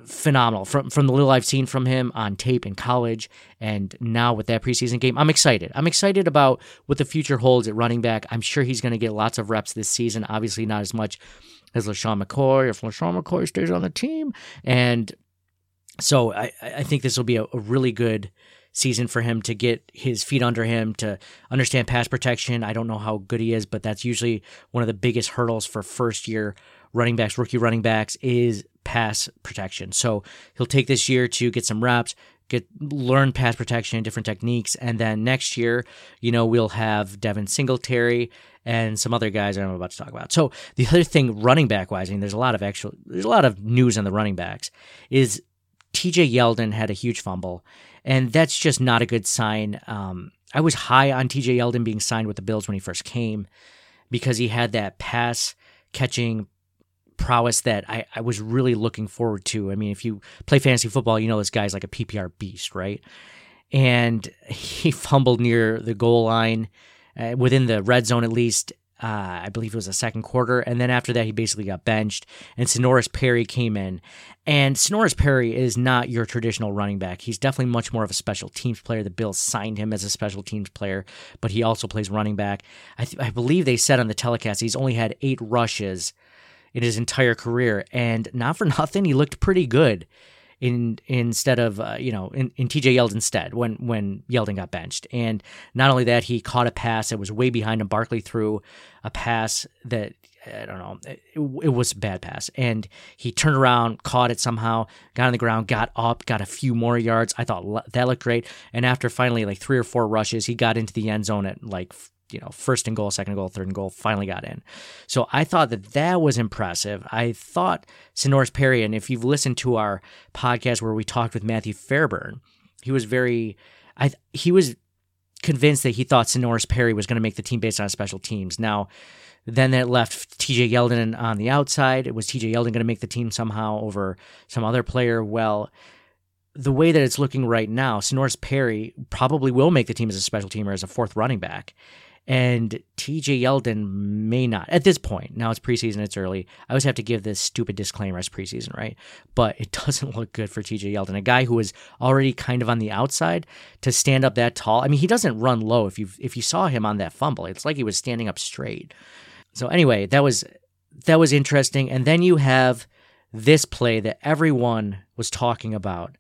phenomenal from from the little I've seen from him on tape in college and now with that preseason game. I'm excited. I'm excited about what the future holds at running back. I'm sure he's going to get lots of reps this season. Obviously, not as much as LeSean McCoy if LeSean McCoy stays on the team. And so I, I think this will be a, a really good season for him to get his feet under him to understand pass protection. I don't know how good he is, but that's usually one of the biggest hurdles for first year running backs, rookie running backs, is pass protection. So he'll take this year to get some reps, get learn pass protection, different techniques, and then next year, you know, we'll have Devin Singletary and some other guys I'm about to talk about. So the other thing, running back wise, I mean, there's a lot of actual, there's a lot of news on the running backs. Is T.J. Yeldon had a huge fumble, and that's just not a good sign. Um, I was high on T.J. Yeldon being signed with the Bills when he first came because he had that pass catching prowess that I, I was really looking forward to. I mean, if you play fantasy football, you know this guy's like a PPR beast, right? And [laughs] he fumbled near the goal line, uh, within the red zone at least. Uh, I believe it was the second quarter. And then after that, he basically got benched. And Senorise Perry came in. And Senorise Perry is not your traditional running back. He's definitely much more of a special teams player. The Bills signed him as a special teams player, but he also plays running back. I, th- I believe they said on the telecast he's only had eight rushes in his entire career. And not for [laughs] nothing, he looked pretty good in instead of uh, you know in, in TJ Yeldon instead when when Yeldon got benched. And not only that, he caught a pass that was way behind him. Barkley threw a pass that I don't know. It, it, was a bad pass. And he turned around, caught it somehow, got on the ground, got up, got a few more yards. I thought that looked great. And after finally like three or four rushes, he got into the end zone at like you know, first and goal, second and goal, third and goal, finally got in. So I thought that that was impressive. I thought Senorise Perry, and if you've listened to our podcast where we talked with Matthew Fairburn, he was very, I he was convinced that he thought Senorise Perry was going to make the team based on special teams. Now, then that left TJ Yeldon on the outside. Was TJ Yeldon going to make the team somehow over some other player. Well, the way that it's looking right now, Senorise Perry probably will make the team as a special teamer as a fourth running back and TJ Yeldon may not at this point. Now it's preseason, it's early. I always have to give this stupid disclaimer as preseason, right? But it [laughs] doesn't look good for TJ Yeldon, a guy who is already kind of on the outside to stand up that tall. I mean, he doesn't run low. If you if you saw him on that fumble, it's like he was standing up straight. So anyway, that was that was interesting. And then you have this play that everyone was talking about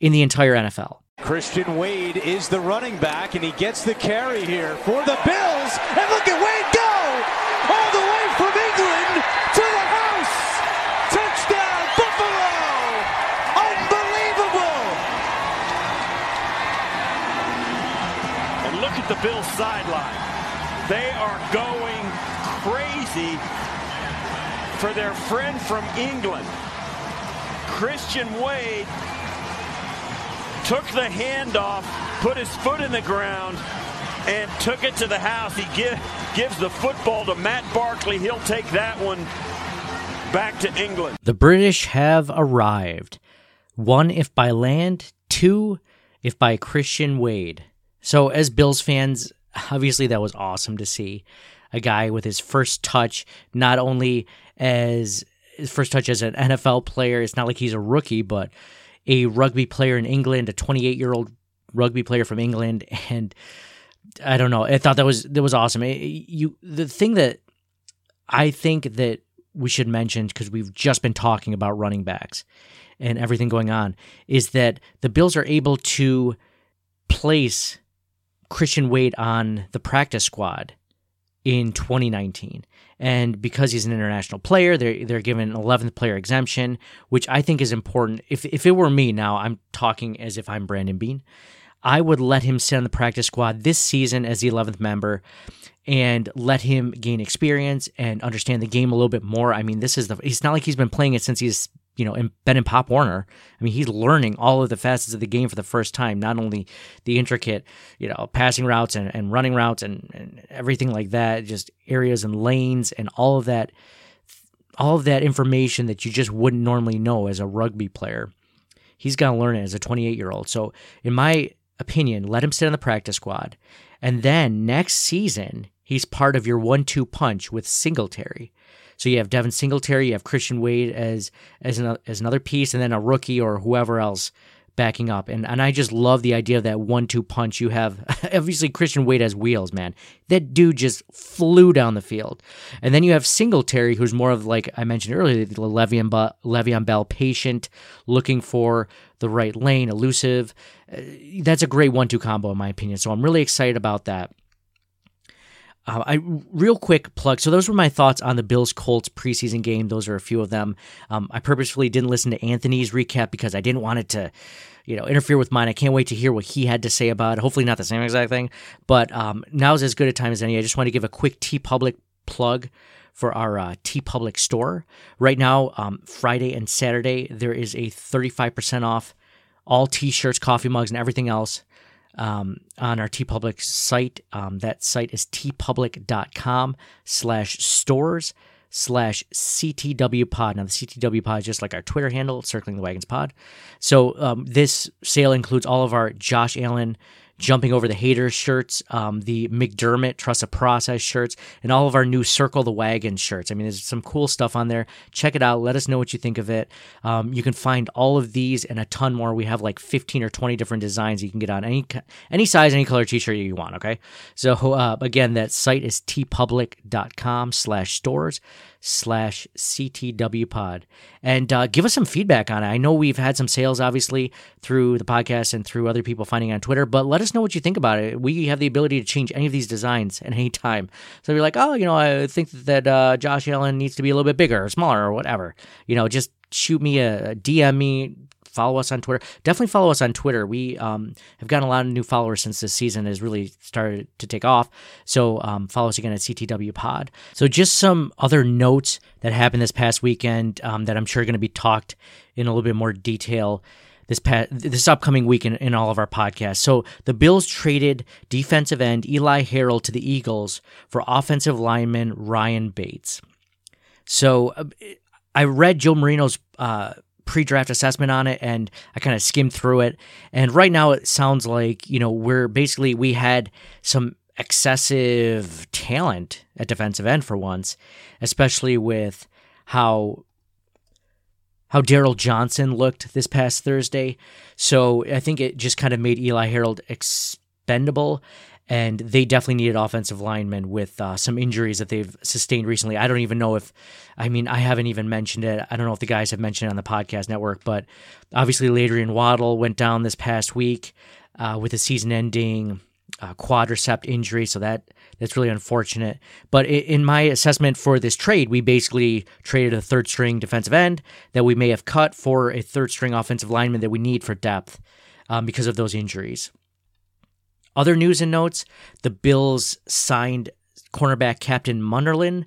in the entire NFL. Christian Wade is the running back, and he gets the carry here for the Bills. And look at Wade go! All the way from England to the house! Touchdown, Buffalo! Unbelievable! And look at the Bills sideline. They are going crazy for their friend from England. Christian Wade took the handoff, put his foot in the ground, and took it to the house. He give, gives the football to Matt Barkley. He'll take that one back to England. The British have arrived. One, if by land, two, if by Christian Wade. So, as Bills fans, obviously that was awesome to see. A guy with his first touch, not only as his first touch as an NFL player, it's not like he's a rookie, but a rugby player in England, a 28 year old rugby player from England, and I don't know. I thought that was that was awesome. It, you the thing that I think that we should mention because we've just been talking about running backs and everything going on is that the Bills are able to place Christian Wade on the practice squad in 2019. And because he's an international player, they're they're given an 11th player exemption, which I think is important. If if it were me now, I'm talking as if I'm Brandon Beane. I would let him sit on the practice squad this season as the 11th member and let him gain experience and understand the game a little bit more. I mean, this is the it's not like he's been playing it since he's you know in Pop Warner. I mean, he's learning all of the facets of the game for the first time, not only the intricate you know passing routes and, and running routes and, and everything like that, just areas and lanes and all of that all of that information that you just wouldn't normally know as a rugby player. He's going to learn it as a 28 year old. So, in my opinion, let him sit on the practice squad. And then next season, he's part of your one two punch with Singletary. So you have Devin Singletary, you have Christian Wade as as, an, as another piece, and then a rookie or whoever else backing up. And and I just love the idea of that one two punch. You have [laughs] obviously Christian Wade has wheels, man. That dude just flew down the field. And then you have Singletary, who's more of like I mentioned earlier, the Le'Veon, Le'Veon Bell patient, looking for the right lane, elusive. Uh, that's a great one two combo in my opinion. So I'm really excited about that. Uh, I real quick plug. So those were my thoughts on the Bills Colts preseason game. Those are a few of them. Um, I purposefully didn't listen to Anthony's recap because I didn't want it to, you know, interfere with mine. I can't wait to hear what he had to say about it. Hopefully not the same exact thing, but um, now's as good a time as any. I just want to give a quick TeePublic plug for our uh, Public store. Right now, um, Friday and Saturday, there is a 35% off all t-shirts, coffee mugs, and everything else um, on our TeePublic site. Um, that site is teepublic.com slash stores slash CTW pod. Now, the CTW pod is just like our Twitter handle, Circling the Wagons pod. So um, this sale includes all of our Josh Allen jumping over the haters shirts, um, the McDermott Trust a Process shirts, and all of our new Circle the Wagon shirts. I mean, there's some cool stuff on there. Check it out. Let us know what you think of it. Um, you can find all of these and a ton more. We have like 15 or 20 different designs you can get on any any size, any color t-shirt you want. Okay, so uh, again, that site is teepublic.com slash stores slash CTW pod. And uh, give us some feedback on it. I know we've had some sales, obviously, through the podcast and through other people finding on Twitter, but let us know what you think about it. We have the ability to change any of these designs at any time. So you're like, oh, you know, I think that uh, Josh Allen needs to be a little bit bigger or smaller or whatever, you know, just shoot me a, a DM me, follow us on Twitter. Definitely follow us on Twitter. We um, have gotten a lot of new followers since this season has really started to take off. So um, follow us again at CTW Pod. So just some other notes that happened this past weekend um, that I'm sure are going to be talked in a little bit more detail this past, this upcoming week in, in all of our podcasts. So the Bills traded defensive end Eli Harold to the Eagles for offensive lineman Ryan Bates. So uh, I read Joe Marino's uh, pre-draft assessment on it and I kind of skimmed through it. And right now it sounds like, you know, we're basically we had some excessive talent at defensive end for once, especially with how how Darryl Johnson looked this past Thursday. So I think it just kind of made Eli Harold expendable and they definitely needed offensive linemen with uh, some injuries that they've sustained recently. I don't even know if, I mean, I haven't even mentioned it. I don't know if the guys have mentioned it on the podcast network, but obviously, LaAdrian Waddle went down this past week uh, with a season-ending uh, quadricep injury, so that that's really unfortunate. But in my assessment for this trade, we basically traded a third-string defensive end that we may have cut for a third-string offensive lineman that we need for depth um, because of those injuries. Other news and notes the Bills signed cornerback Captain Munnerlyn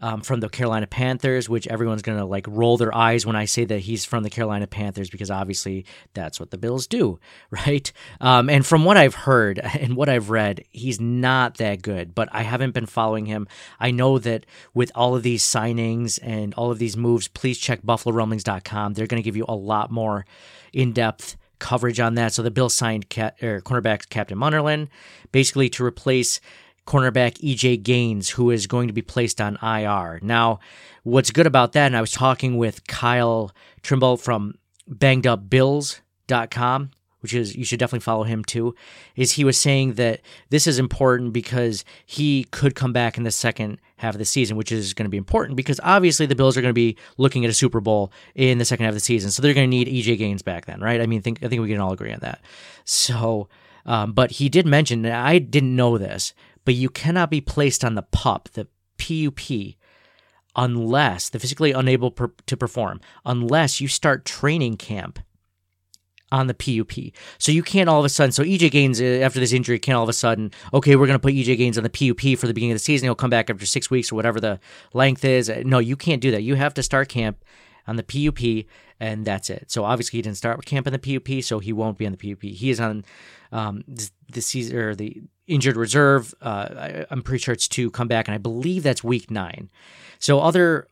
um, from the Carolina Panthers, which everyone's going to like roll their eyes when I say that he's from the Carolina Panthers because obviously that's what the Bills do, [laughs] right? Um, and from what I've heard [laughs] and what I've read, he's not that good, but I haven't been following him. I know that with all of these signings and all of these moves, please check BuffaloRumblings.com. They're going to give you a lot more in depth coverage on that. So the Bills signed cat, or cornerback Captain Munnerlyn basically to replace cornerback EJ Gaines, who is going to be placed on IR. Now, what's good about that, and I was talking with Kyle Trimble from bangedupbills.com, which is you should definitely follow him too, is he was saying that this is important because he could come back in the second half of the season, which is going to be important because obviously the Bills are going to be looking at a Super Bowl in the second half of the season, so they're going to need EJ Gaines back then, right? I mean, think I think we can all agree on that. So, um, but he did mention, and I didn't know this, but you cannot be placed on the PUP, the PUP, unless the physically unable per, to perform, unless you start training camp on the PUP. So you can't all of a sudden. So EJ Gaines uh, after this injury can't all of a sudden. Okay, we're going to put EJ Gaines on the PUP for the beginning of the season. He'll come back after six weeks or whatever the length is. Uh, No, you can't do that. You have to start camp on the PUP, and that's it. So obviously he didn't start camp in the PUP, so he won't be on the PUP. He is on um, the, season or the injured reserve. Uh, I, I'm pretty sure it's to come back, and I believe that's week nine. So other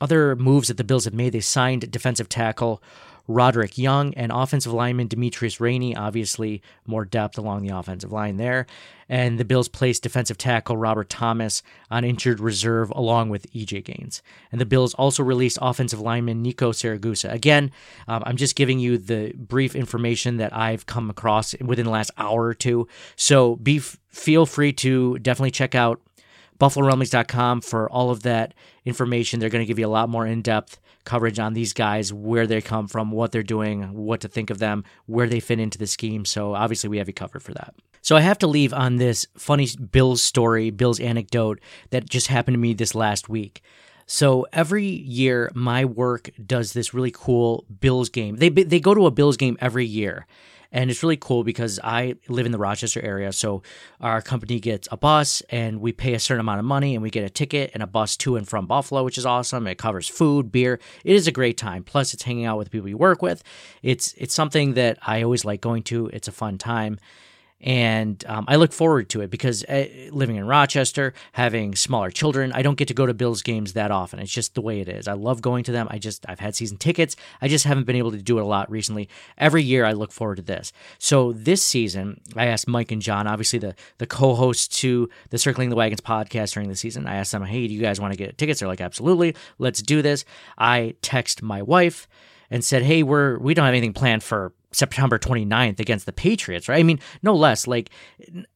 other moves that the Bills have made, they signed defensive tackle Roderick Young and offensive lineman Demetrius Rainey, obviously more depth along the offensive line there. And the Bills placed defensive tackle Robert Thomas on injured reserve along with EJ Gaines. And the Bills also released offensive lineman Nico Siragusa. Again, um, I'm just giving you the brief information that I've come across within the last hour or two. So be feel free to definitely check out BuffaloRumblings.com for all of that information. They're going to give you a lot more in depth coverage on these guys, where they come from, what they're doing, what to think of them, where they fit into the scheme. So obviously, we have you covered for that. So I have to leave on this funny Bills story, Bills anecdote that just happened to me this last week. So every year, my work does this really cool Bills game. They they go to a Bills game every year, and it's really cool because I live in the Rochester area. So our company gets a bus, and we pay a certain amount of money, and we get a ticket and a bus to and from Buffalo, which is awesome. It covers food, beer. It is a great time. Plus, it's hanging out with the people you work with. It's it's something that I always like going to. It's a fun time and um, I look forward to it because uh, living in Rochester, having smaller children, I don't get to go to Bills games that often. It's just the way it is. I love going to them. I just I've had season tickets. I just haven't been able to do it a lot recently. Every year I look forward to this. So this season, I asked Mike and John, obviously the the co-hosts to the Circling the Wagons podcast during the season. I asked them, "Hey, do you guys want to get tickets?" They're like, "Absolutely, let's do this." I text my wife and said, "Hey, we're we don't have anything planned for September 29th against the Patriots, right? I mean, no less. Like,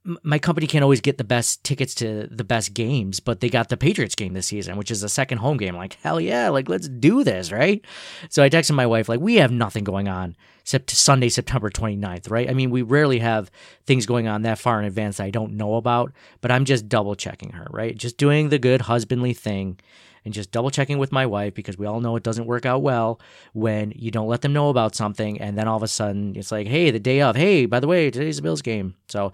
my company can't always get the best tickets to the best games, but they got the Patriots game this season, which is the second home game. Like, hell yeah, like, let's do this, right? So I texted my wife, like, we have nothing going on sept- Sunday, September 29th, right? I mean, we rarely have things going on that far in advance that I don't know about, but I'm just double checking her, right? Just doing the good husbandly thing and just double checking with my wife because we all know it doesn't work out well when you don't let them know about something and then all of a sudden it's like, hey, the day of, hey, by the way, today's the Bills game. So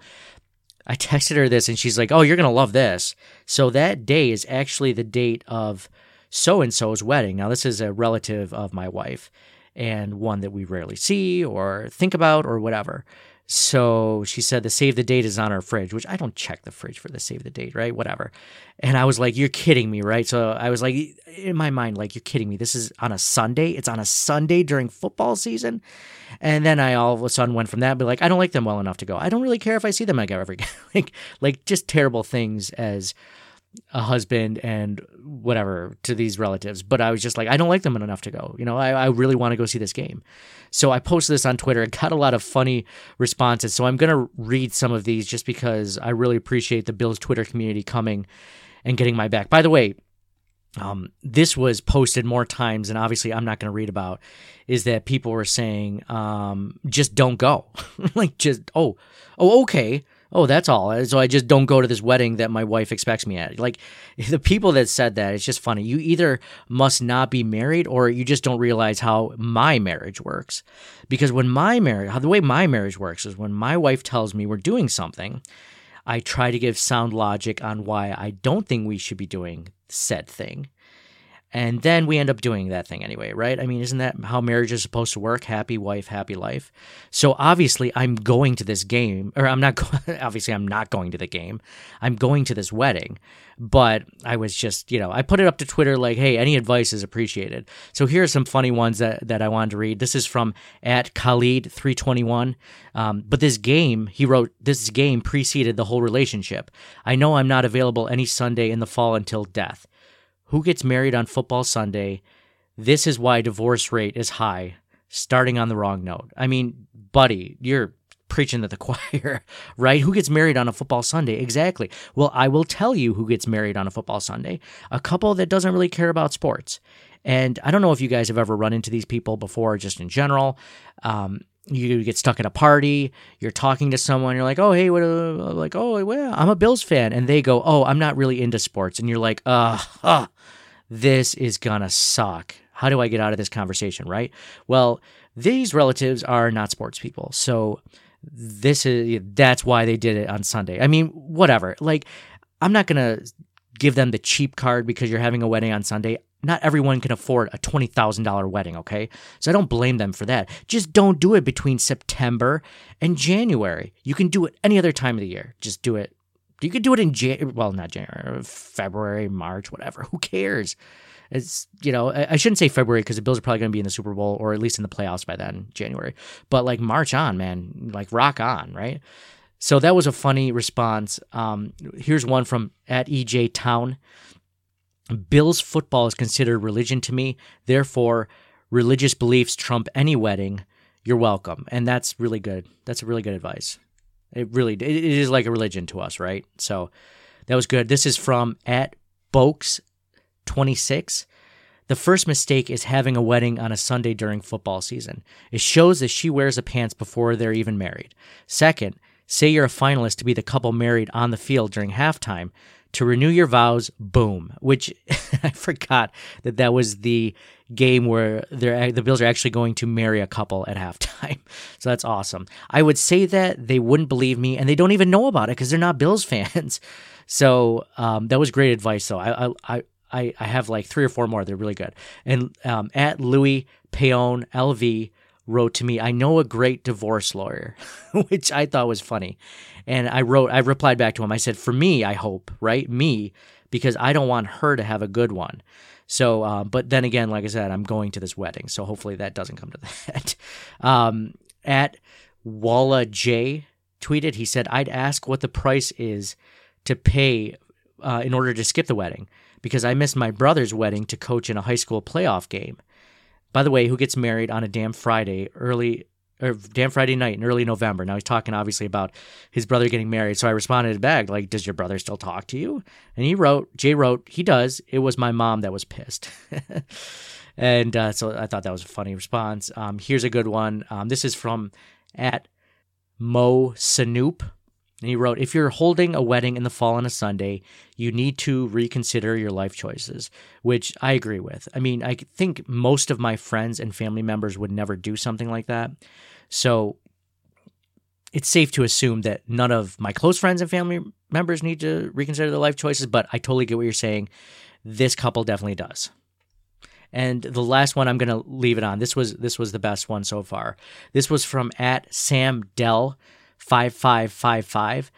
I [laughs] texted her this and she's like, oh, you're going to love this. So that day is actually the date of so and so's wedding. Now, this is a relative of my wife and one that we rarely see or think about or whatever. So she said the save the date is on our fridge, which I don't check the fridge for the save the date, right? Whatever. And I was like, you're kidding me, right? So I was like, in my mind, like, you're kidding me. This is on a Sunday. It's on a Sunday during football season. And then I all of a sudden went from that, be like, I don't like them well enough to go. I don't really care if I see them like [laughs] every like, like just terrible things as a husband and whatever to these relatives. But I was just like, I don't like them enough to go. You know, I, I really want to go see this game. So I posted this on Twitter and got a lot of funny responses. So I'm going to read some of these just because I really appreciate the Bills Twitter community coming and getting my back. By the way, um, this was posted more times, and obviously I'm not going to read about. Is that people were saying, um, just don't go, [laughs] like just oh, oh okay, oh that's all. So I just don't go to this wedding that my wife expects me at. Like [laughs] the people that said that, it's just funny. You either must not be married, or you just don't realize how my marriage works. Because when my marriage, the way my marriage works is when my wife tells me we're doing something. I try to give sound logic on why I don't think we should be doing said thing. And then we end up doing that thing anyway, right? I mean, isn't that how marriage is supposed to work? Happy wife, happy life. So obviously, I'm going to this game, or I'm not, [laughs] obviously, I'm not going to the game. I'm going to this wedding. But I was just, you know, I put it up to Twitter like, hey, any advice is appreciated. So here are some funny ones that, that I wanted to read. This is from at Khalid321. Um, but this game, he wrote, this game preceded the whole relationship. I know I'm not available any Sunday in the fall until death. Who gets married on football Sunday? This is why divorce rate is high. Starting on the wrong note. I mean, buddy, you're preaching to the [laughs] choir, right? Who gets married on a football Sunday? Exactly. Well, I will tell you who gets married on a football Sunday. A couple that doesn't really care about sports. And I don't know if you guys have ever run into these people before, just in general. Um, you get stuck at a party, you're talking to someone, you're like, oh, hey, what, uh, like, oh, well, I'm a Bills fan. And they go, oh, I'm not really into sports. And you're like, uh, uh this is gonna suck. How do I get out of this conversation, right? Well, These relatives are not sports people. So this is that's why they did it on Sunday. I mean, whatever. Like I'm not to give them the cheap card because you're having a wedding on Sunday. Not everyone can afford a $20,000 wedding, okay? So I don't blame them for that. Just don't do it between September and January. You can do it any other time of the year. Just do it. You could do it in Jan well, not January, February, March, whatever. Who cares? It's you know I shouldn't say February because the Bills are probably going to be in the Super Bowl or at least in the playoffs by then, January. But like March on, man, like rock on, right? So that was a funny response. Um, here's one from at EJ Town. Bills football is considered religion to me. Therefore, religious beliefs trump any wedding. You're welcome, and that's really good. That's really good advice. It really it is like a religion to us, right? So that was good. This is from at Bokes 26. The first mistake is having a wedding on a Sunday during football season. It shows that she wears the pants before they're even married. Second, say you're a finalist to be the couple married on the field during halftime. To renew your vows, boom. Which [laughs] I forgot that that was the game where the Bills are actually going to marry a couple at [laughs] halftime. So that's awesome. I would say that they wouldn't believe me, and they don't even know about it because they're not Bills [laughs] fans. So um, that was great advice, though. I, I I, I have like three or four more. They're really good. And um, at Louis Payon LV wrote to me, I know a great divorce lawyer, [laughs] which I thought was funny. And I wrote, I replied back to him. I said, for me, I hope, right? Me, because I don't want her to have a good one. So, uh, but then again, like I said, I'm going to this wedding. So hopefully that doesn't come to [laughs] that. Um, at Walla J tweeted, he said, I'd ask what the price is to pay uh, in order to skip the wedding because I missed my brother's wedding to coach in a high school playoff game. By the way, who gets married on a damn Friday, early or damn Friday night in early November. Now he's talking obviously about his brother getting married. So I responded back like, "Does your brother still talk to you?" And he wrote, Jay wrote, "He does. It was my mom that was pissed." [laughs] and uh, so I thought that was a funny response. Um, here's a good one. Um, this is from at Mo Sanoop. And he wrote, If you're holding a wedding in the fall on a Sunday, you need to reconsider your life choices, which I agree with. I mean, I think most of my friends and family members would never do something like that. So it's safe to assume that none of my close friends and family members need to reconsider their life choices, but I totally get what you're saying. This couple definitely does. And the last one I'm going to leave it on. This was this was the best one so far. This was from at Sam Dell 5555.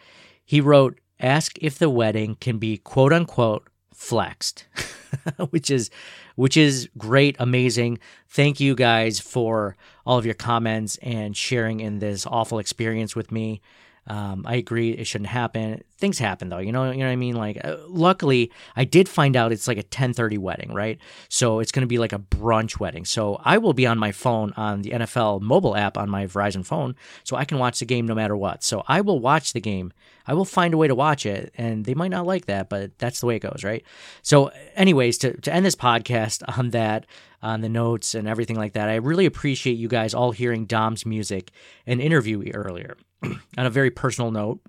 He wrote, Ask if the wedding can be quote unquote flexed, [laughs] which is which is great, amazing. Thank you guys for all of your comments and sharing in this awful experience with me. Um, I agree it shouldn't happen. Things happen though, you know, you know what I mean. Like, uh, luckily, I did find out it's like a ten thirty wedding, right? So it's going to be like a brunch wedding. So I will be on my phone on the NFL mobile app on my Verizon phone, so I can watch the game no matter what. So I will watch the game. I will find a way to watch it, and they might not like that, but that's the way it goes, right? So, anyways, to to end this podcast [laughs] on that on the notes and everything like that. I really appreciate you guys all hearing Dom's music and interview earlier. [clears throat] on a very personal note,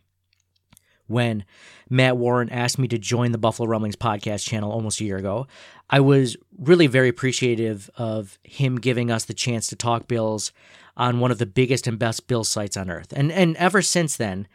when Matt Warren asked me to join the Buffalo Rumblings podcast channel almost a year ago, I was really very appreciative of him giving us the chance to talk Bills on one of the biggest and best Bills sites on earth. And and ever since then,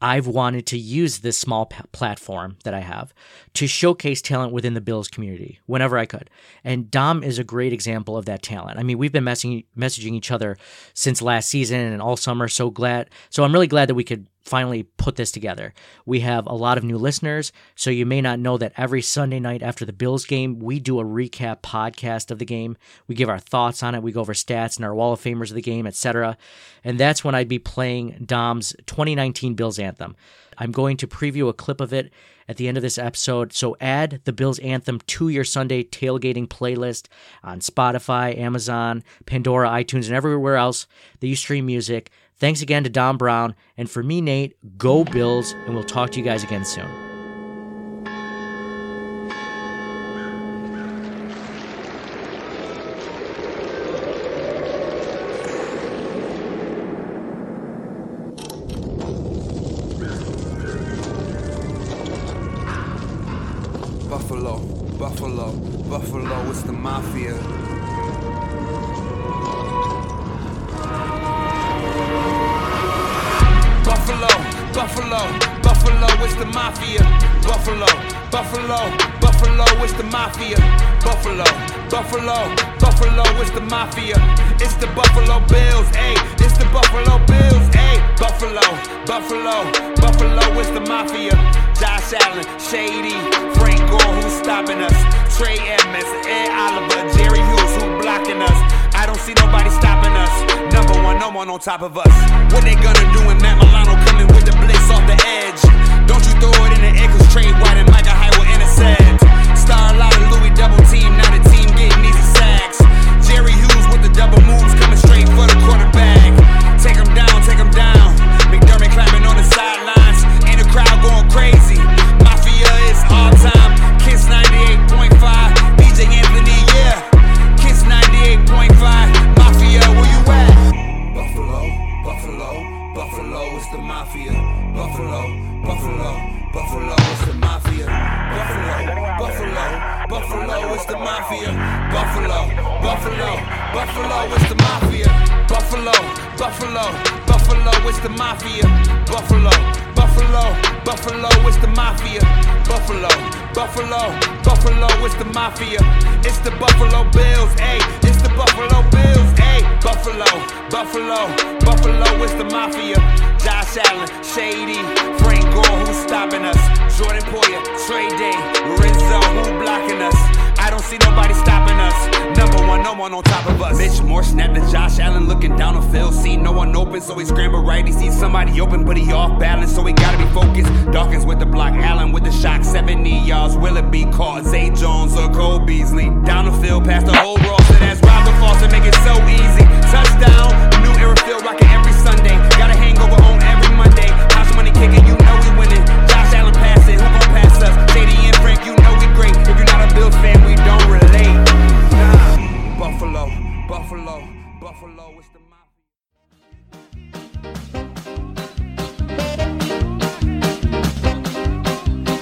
I've wanted to use this small p- platform that I have to showcase talent within the Bills community whenever I could. And Dom is a great example of that talent. I mean, we've been messaging, messaging each other since last season and all summer. So glad. So I'm really glad that we could finally put this together. We have a lot of new listeners, so you may not know that every Sunday night after the Bills game, we do a recap podcast of the game. We give our thoughts on it, we go over stats and our Wall of Famers of the game, etc. And that's when I'd be playing Dom's 2019 Bills anthem. I'm going to preview a clip of it at the end of this episode. So add the Bills anthem to your Sunday tailgating playlist on Spotify, Amazon, Pandora, iTunes, and everywhere else that you stream music. Thanks again to Dom Brown. And for me, Nate, go Bills, and we'll talk to you guys again soon. The Mafia. Buffalo, Buffalo, Buffalo it's the Mafia. Buffalo, Buffalo, Buffalo it's the Mafia. It's the Buffalo Bills, ayy. It's the Buffalo Bills, ayy. Buffalo, Buffalo, Buffalo is the Mafia. Josh Allen, Shady, Frank Gore, who's stopping us? Jordan Poyer, Trey Day, Lorenzo, who blocking us? I don't see nobody stopping us. Number one, no one on top of us. Mitch Morse snapped to Josh Allen looking down the field. See no one open, so he scrambled right. He sees somebody open, but he off balance, so he gotta be focused. Dawkins with the block, Allen with the shock. 70 yards, will it be caught? Zay Jones or Cole Beasley. Down the field, past the whole roster. That's Robert Foster, make it so easy. Touchdown, new era field, rocking every Sunday. Got a hangover on every Monday. House money kicking, you